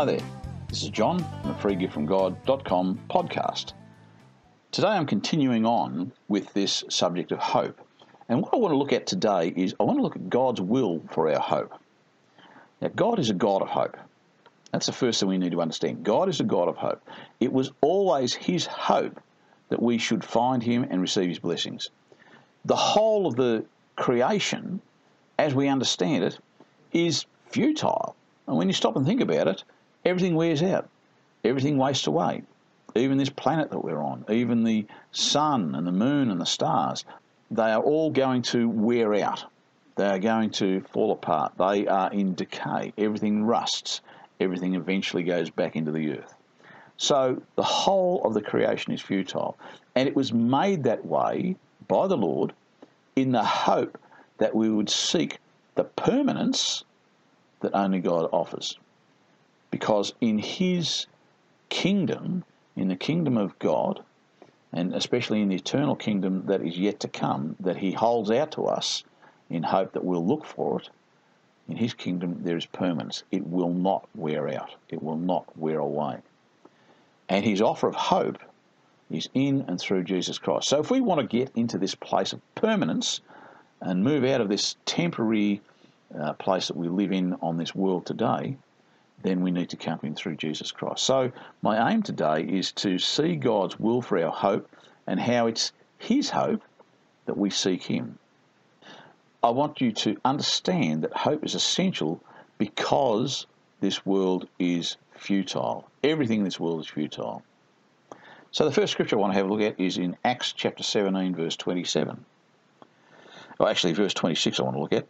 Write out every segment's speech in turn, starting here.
Hi there, this is John from the freegiftfromgod.com podcast. Today I'm continuing on with this subject of hope. And what I want to look at today is I want to look at God's will for our hope. Now, God is a God of hope. That's the first thing we need to understand. God is a God of hope. It was always His hope that we should find Him and receive His blessings. The whole of the creation, as we understand it, is futile. And when you stop and think about it, everything wears out, everything wastes away. Even this planet that we're on, even the sun and the moon and the stars, they are all going to wear out. They are going to fall apart. They are in decay. Everything rusts. Everything eventually goes back into the earth. So the whole of the creation is futile. And it was made that way by the Lord in the hope that we would seek the permanence that only God offers. Because in His kingdom, in the kingdom of God, and especially in the eternal kingdom that is yet to come, that He holds out to us in hope that we'll look for it, in His kingdom there is permanence. It will not wear out, it will not wear away. And His offer of hope is in and through Jesus Christ. So if we want to get into this place of permanence and move out of this temporary uh, place that we live in on this world today, then we need to come in through Jesus Christ. So, my aim today is to see God's will for our hope and how it's His hope that we seek Him. I want you to understand that hope is essential because this world is futile. Everything in this world is futile. So, the first scripture I want to have a look at is in Acts chapter 17, verse 27. Well, actually, verse 26 I want to look at.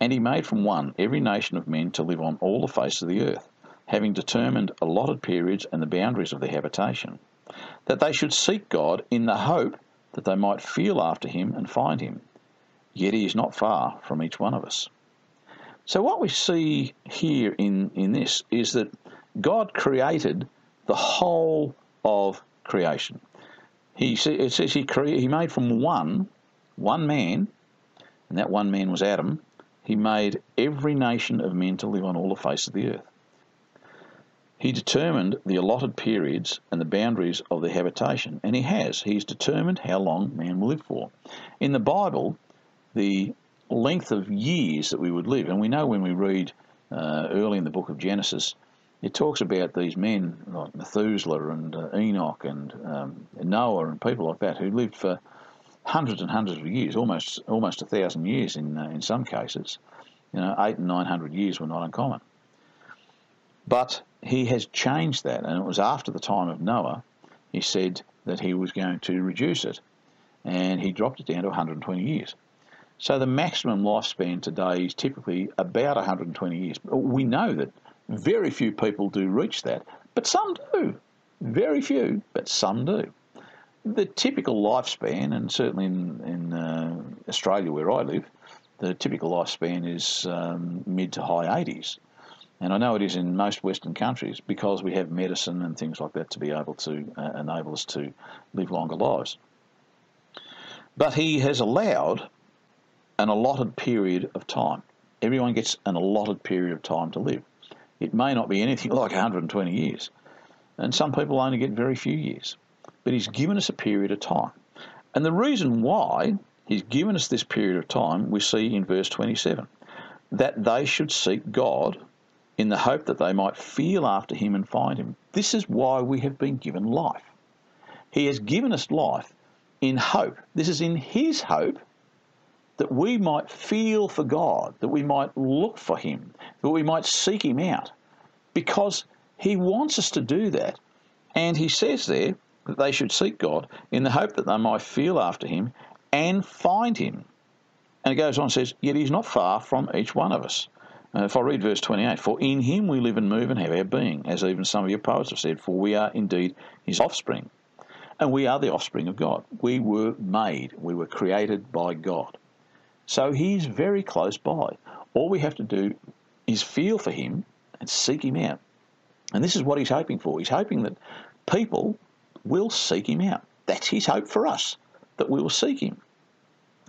And he made from one every nation of men to live on all the face of the earth, having determined allotted periods and the boundaries of their habitation, that they should seek God in the hope that they might feel after him and find him. Yet he is not far from each one of us. So, what we see here in, in this is that God created the whole of creation. He it says he, cre- he made from one, one man, and that one man was Adam, he made every nation of men to live on all the face of the earth. He determined the allotted periods and the boundaries of their habitation, and he has. He's determined how long man will live for. In the Bible, the length of years that we would live, and we know when we read uh, early in the book of Genesis, it talks about these men like Methuselah and uh, Enoch and um, Noah and people like that who lived for hundreds and hundreds of years, almost almost a thousand years in uh, in some cases. You know, eight and nine hundred years were not uncommon. But he has changed that, and it was after the time of Noah. He said that he was going to reduce it, and he dropped it down to 120 years. So the maximum lifespan today is typically about 120 years. We know that very few people do reach that, but some do. Very few, but some do the typical lifespan, and certainly in, in uh, Australia where I live, the typical lifespan is um, mid to high 80s. And I know it is in most Western countries because we have medicine and things like that to be able to uh, enable us to live longer lives. But he has allowed an allotted period of time. Everyone gets an allotted period of time to live. It may not be anything like 120 years, and some people only get very few years but He's given us a period of time. And the reason why He's given us this period of time, we see in verse 27 that they should seek God in the hope that they might feel after Him and find Him. This is why we have been given life. He has given us life in hope. This is in His hope that we might feel for God, that we might look for Him, that we might seek Him out, because He wants us to do that. And He says there, that they should seek God in the hope that they might feel after him and find him. And it goes on and says, Yet he's not far from each one of us. Uh, if I read verse 28, For in him we live and move and have our being, as even some of your poets have said, for we are indeed his offspring. And we are the offspring of God. We were made, we were created by God. So he's very close by. All we have to do is feel for him and seek him out. And this is what he's hoping for. He's hoping that people will seek him out. That's his hope for us, that we will seek him.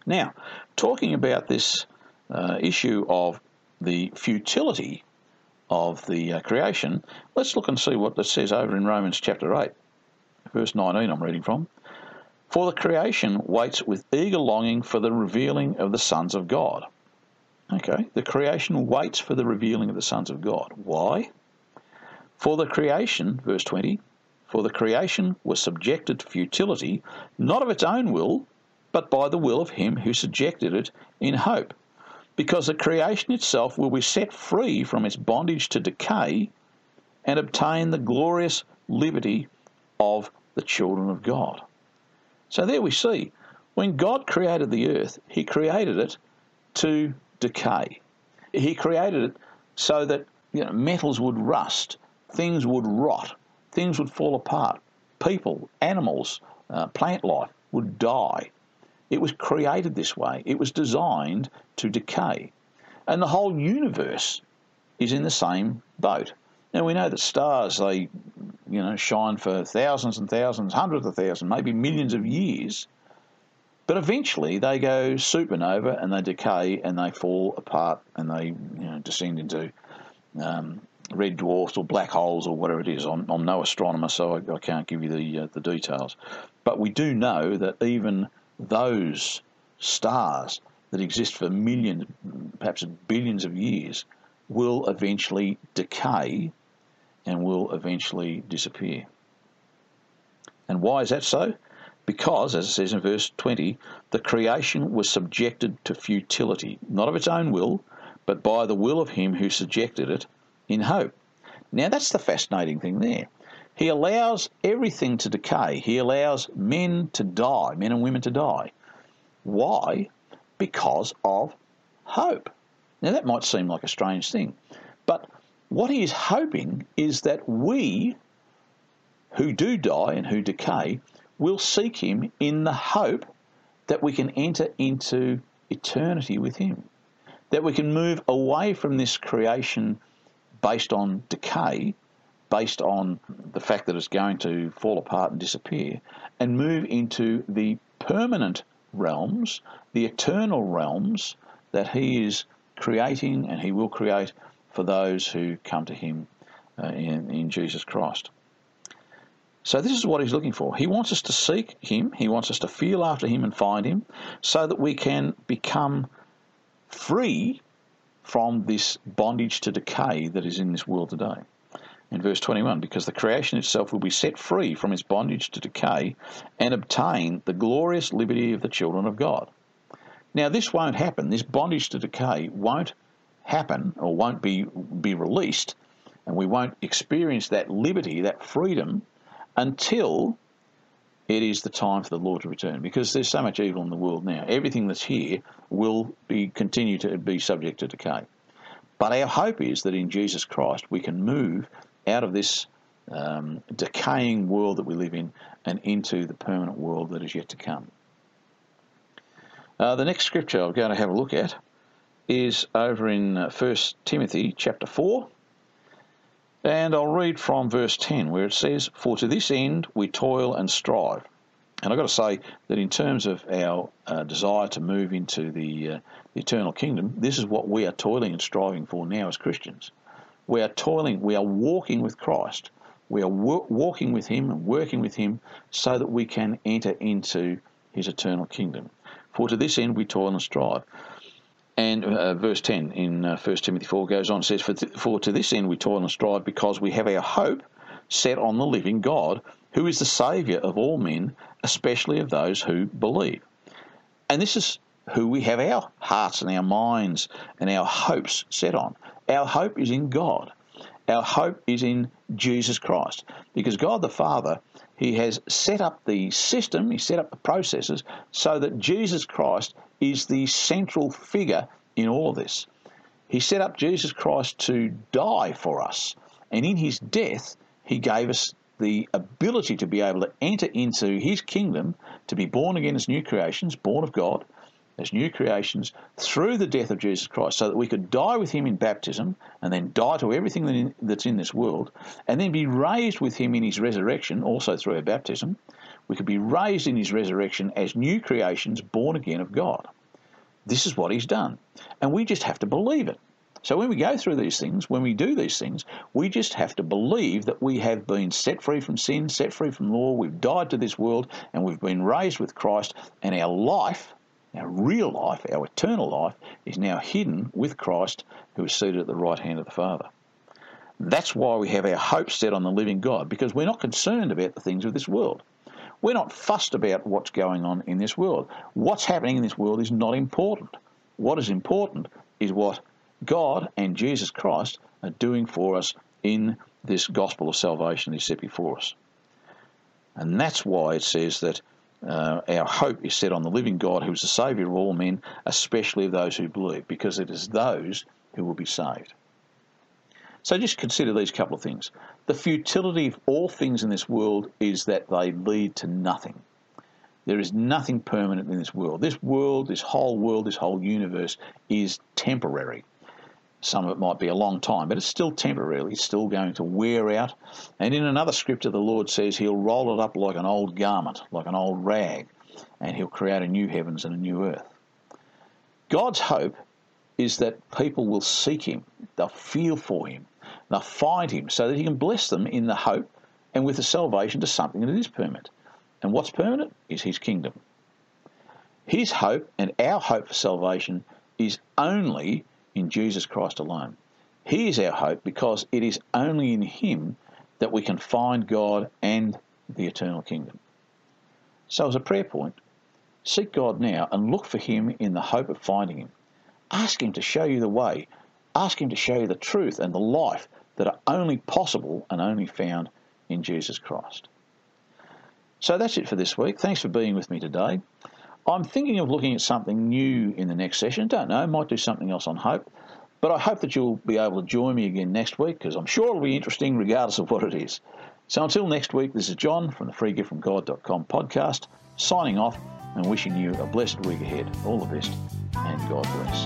Now, talking about this uh, issue of the futility of the uh, creation, let's look and see what it says over in Romans chapter 8, verse 19, I'm reading from. For the creation waits with eager longing for the revealing of the sons of God. Okay, the creation waits for the revealing of the sons of God. Why? For the creation, verse 20, for the creation was subjected to futility, not of its own will, but by the will of him who subjected it in hope. Because the creation itself will be set free from its bondage to decay and obtain the glorious liberty of the children of God. So there we see, when God created the earth, He created it to decay. He created it so that you know, metals would rust, things would rot, things would fall apart, people, animals, uh, plant life would die. It was created this way. It was designed to decay. And the whole universe is in the same boat. Now we know that stars they you know shine for thousands and thousands, hundreds of thousands, maybe millions of years. But eventually they go supernova and they decay and they fall apart and they you know, descend into um, red dwarfs or black holes or whatever it is. I'm, I'm no astronomer, so I, I can't give you the uh, the details. But we do know that even those stars that exist for millions, perhaps billions of years, will eventually decay and will eventually disappear. And why is that so? Because, as it says in verse 20, the creation was subjected to futility, not of its own will, but by the will of him who subjected it in hope. Now, that's the fascinating thing there. He allows everything to decay. He allows men to die, men and women to die. Why? Because of hope. Now, that might seem like a strange thing, but what he is hoping is that we, who do die and who decay, will seek him in the hope that we can enter into eternity with him. That we can move away from this creation based on decay, based on the fact that it's going to fall apart and disappear, and move into the permanent realms, the eternal realms that he is creating and he will create for those who come to him uh, in, in Jesus Christ. So, this is what he's looking for. He wants us to seek him, he wants us to feel after him and find him, so that we can become free from this bondage to decay that is in this world today. In verse 21, because the creation itself will be set free from its bondage to decay and obtain the glorious liberty of the children of God. Now, this won't happen. This bondage to decay won't happen or won't be, be released, and we won't experience that liberty, that freedom, until it is the time for the Lord to return. Because there's so much evil in the world now. Everything that's here will be continue to be subject to decay. But our hope is that in Jesus Christ we can move out of this um, decaying world that we live in and into the permanent world that is yet to come. Uh, the next scripture I'm going to have a look at is over in uh, 1 Timothy chapter 4. And I'll read from verse 10 where it says, For to this end we toil and strive. And I've got to say that in terms of our uh, desire to move into the, uh, the eternal kingdom, this is what we are toiling and striving for now as Christians. We are toiling, we are walking with Christ. We are wo- walking with Him and working with Him so that we can enter into His eternal kingdom. For to this end we toil and strive. And uh, verse 10 in uh, 1 Timothy 4 goes on, says, for, th- for to this end we toil and strive because we have our hope set on the living God, who is the Saviour of all men, especially of those who believe. And this is who we have our hearts and our minds and our hopes set on. Our hope is in God. Our hope is in Jesus Christ. Because God the Father, He has set up the system, He set up the processes so that Jesus Christ is the central figure in all of this. He set up Jesus Christ to die for us, and in his death, he gave us the ability to be able to enter into his kingdom, to be born again as new creations, born of God, as new creations through the death of Jesus Christ, so that we could die with him in baptism and then die to everything that's in this world, and then be raised with him in his resurrection, also through our baptism, we could be raised in his resurrection as new creations born again of God. This is what he's done. And we just have to believe it. So when we go through these things, when we do these things, we just have to believe that we have been set free from sin, set free from law, we've died to this world, and we've been raised with Christ, and our life, our real life, our eternal life, is now hidden with Christ, who is seated at the right hand of the Father. That's why we have our hope set on the living God, because we're not concerned about the things of this world. We're not fussed about what's going on in this world. What's happening in this world is not important. What is important is what God and Jesus Christ are doing for us in this gospel of salvation He set before us. And that's why it says that uh, our hope is set on the living God who is the Saviour of all men, especially of those who believe, because it is those who will be saved. So just consider these couple of things. The futility of all things in this world is that they lead to nothing. There is nothing permanent in this world. This world, this whole world, this whole universe is temporary. Some of it might be a long time, but it's still temporarily It's still going to wear out. And in another scripture, the Lord says he'll roll it up like an old garment, like an old rag, and he'll create a new heavens and a new earth. God's hope is that people will seek him, they'll feel for him, They'll find him so that he can bless them in the hope and with the salvation to something that is permanent. And what's permanent is his kingdom. His hope and our hope for salvation is only in Jesus Christ alone. He is our hope because it is only in him that we can find God and the eternal kingdom. So, as a prayer point, seek God now and look for him in the hope of finding him. Ask him to show you the way Ask Him to show you the truth and the life that are only possible and only found in Jesus Christ. So that's it for this week. Thanks for being with me today. I'm thinking of looking at something new in the next session. Don't know, might do something else on hope. But I hope that you'll be able to join me again next week because I'm sure it'll be interesting regardless of what it is. So until next week, this is John from the freegiftfromgod.com podcast, signing off and wishing you a blessed week ahead. All the best and God bless.